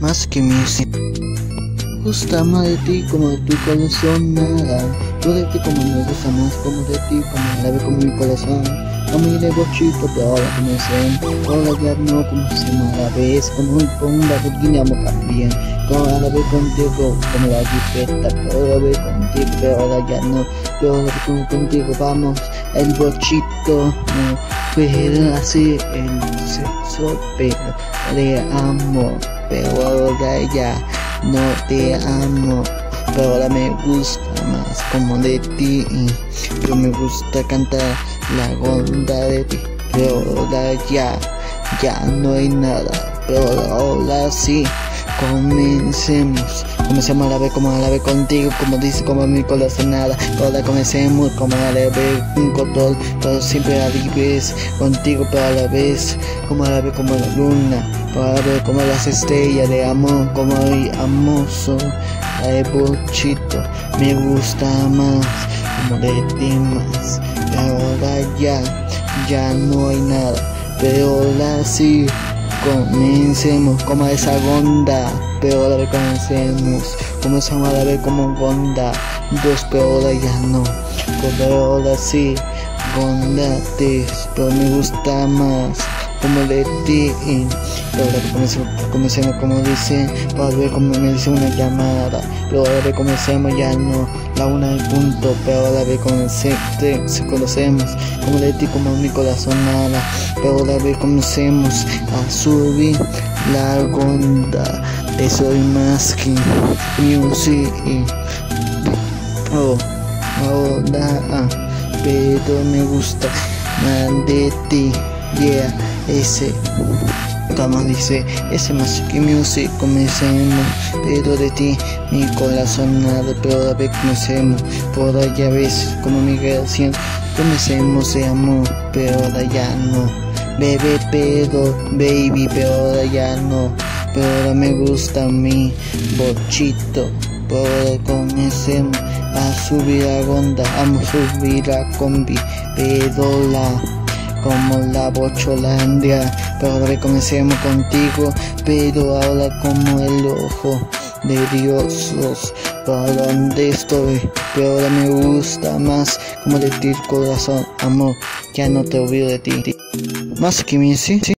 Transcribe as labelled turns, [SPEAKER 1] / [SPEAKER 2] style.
[SPEAKER 1] más que mi gusta más de ti como de tu corazón nada yo de ti como me gusta más como de ti como la ve como mi corazón. Como mi bochito pero ahora se ahora ya no como se me la vez como un con la rutina me cambian la ve contigo como la pero la ve contigo pero ahora ya no pero ahora ve contigo vamos el bochito no pero así el sexo pero de amor pero ahora ya no te amo, pero ahora me gusta más como de ti. Pero me gusta cantar la gonda de ti, pero ahora ya, ya no hay nada, pero ahora sí. Comencemos, comencemos a la vez como a la vez contigo, como dice como mi nada. Ahora comencemos como a la vez un control, pero siempre a la vez contigo, pero a la vez como a la vez como la luna, para ver como las estrellas de amor, como el amoso, el bochito, me gusta más, como de ti más. Ahora ya, ya no hay nada, pero ahora sí. Comencemos como esa gonda, ahora vez comencemos. Comenzamos a ver como gonda, dos ahora ya no. Pero ahora sí, gonda pero me gusta más como de ti. Pero ahora comencemos, como dice, para ver como me dice una llamada. Pero ahora comencemos ya no, la una en punto, pero ahora ve comencemos, conocemos como de ti, como mi corazón nada. Pero ahora ve comencemos a subir la gonda. Te soy más que music. Oh, ahora, ah, pero me gusta más de ti, yeah ese como dice ese que music comencemos pero de ti mi corazón nada pero a vez comencemos. Por allá ves como mi canción comencemos de amor pero ahora ya no. Bebé pero baby pero ahora ya no. Pero ahora me gusta mi bochito pero comencemos a subir a ronda vamos a subir a combi pero la como la bocholandia, ahora comencemos contigo, pero ahora como el ojo de Dios, para donde estoy, pero ahora me gusta más como de ti corazón, amor, ya no te olvido de ti. Más que mi sí.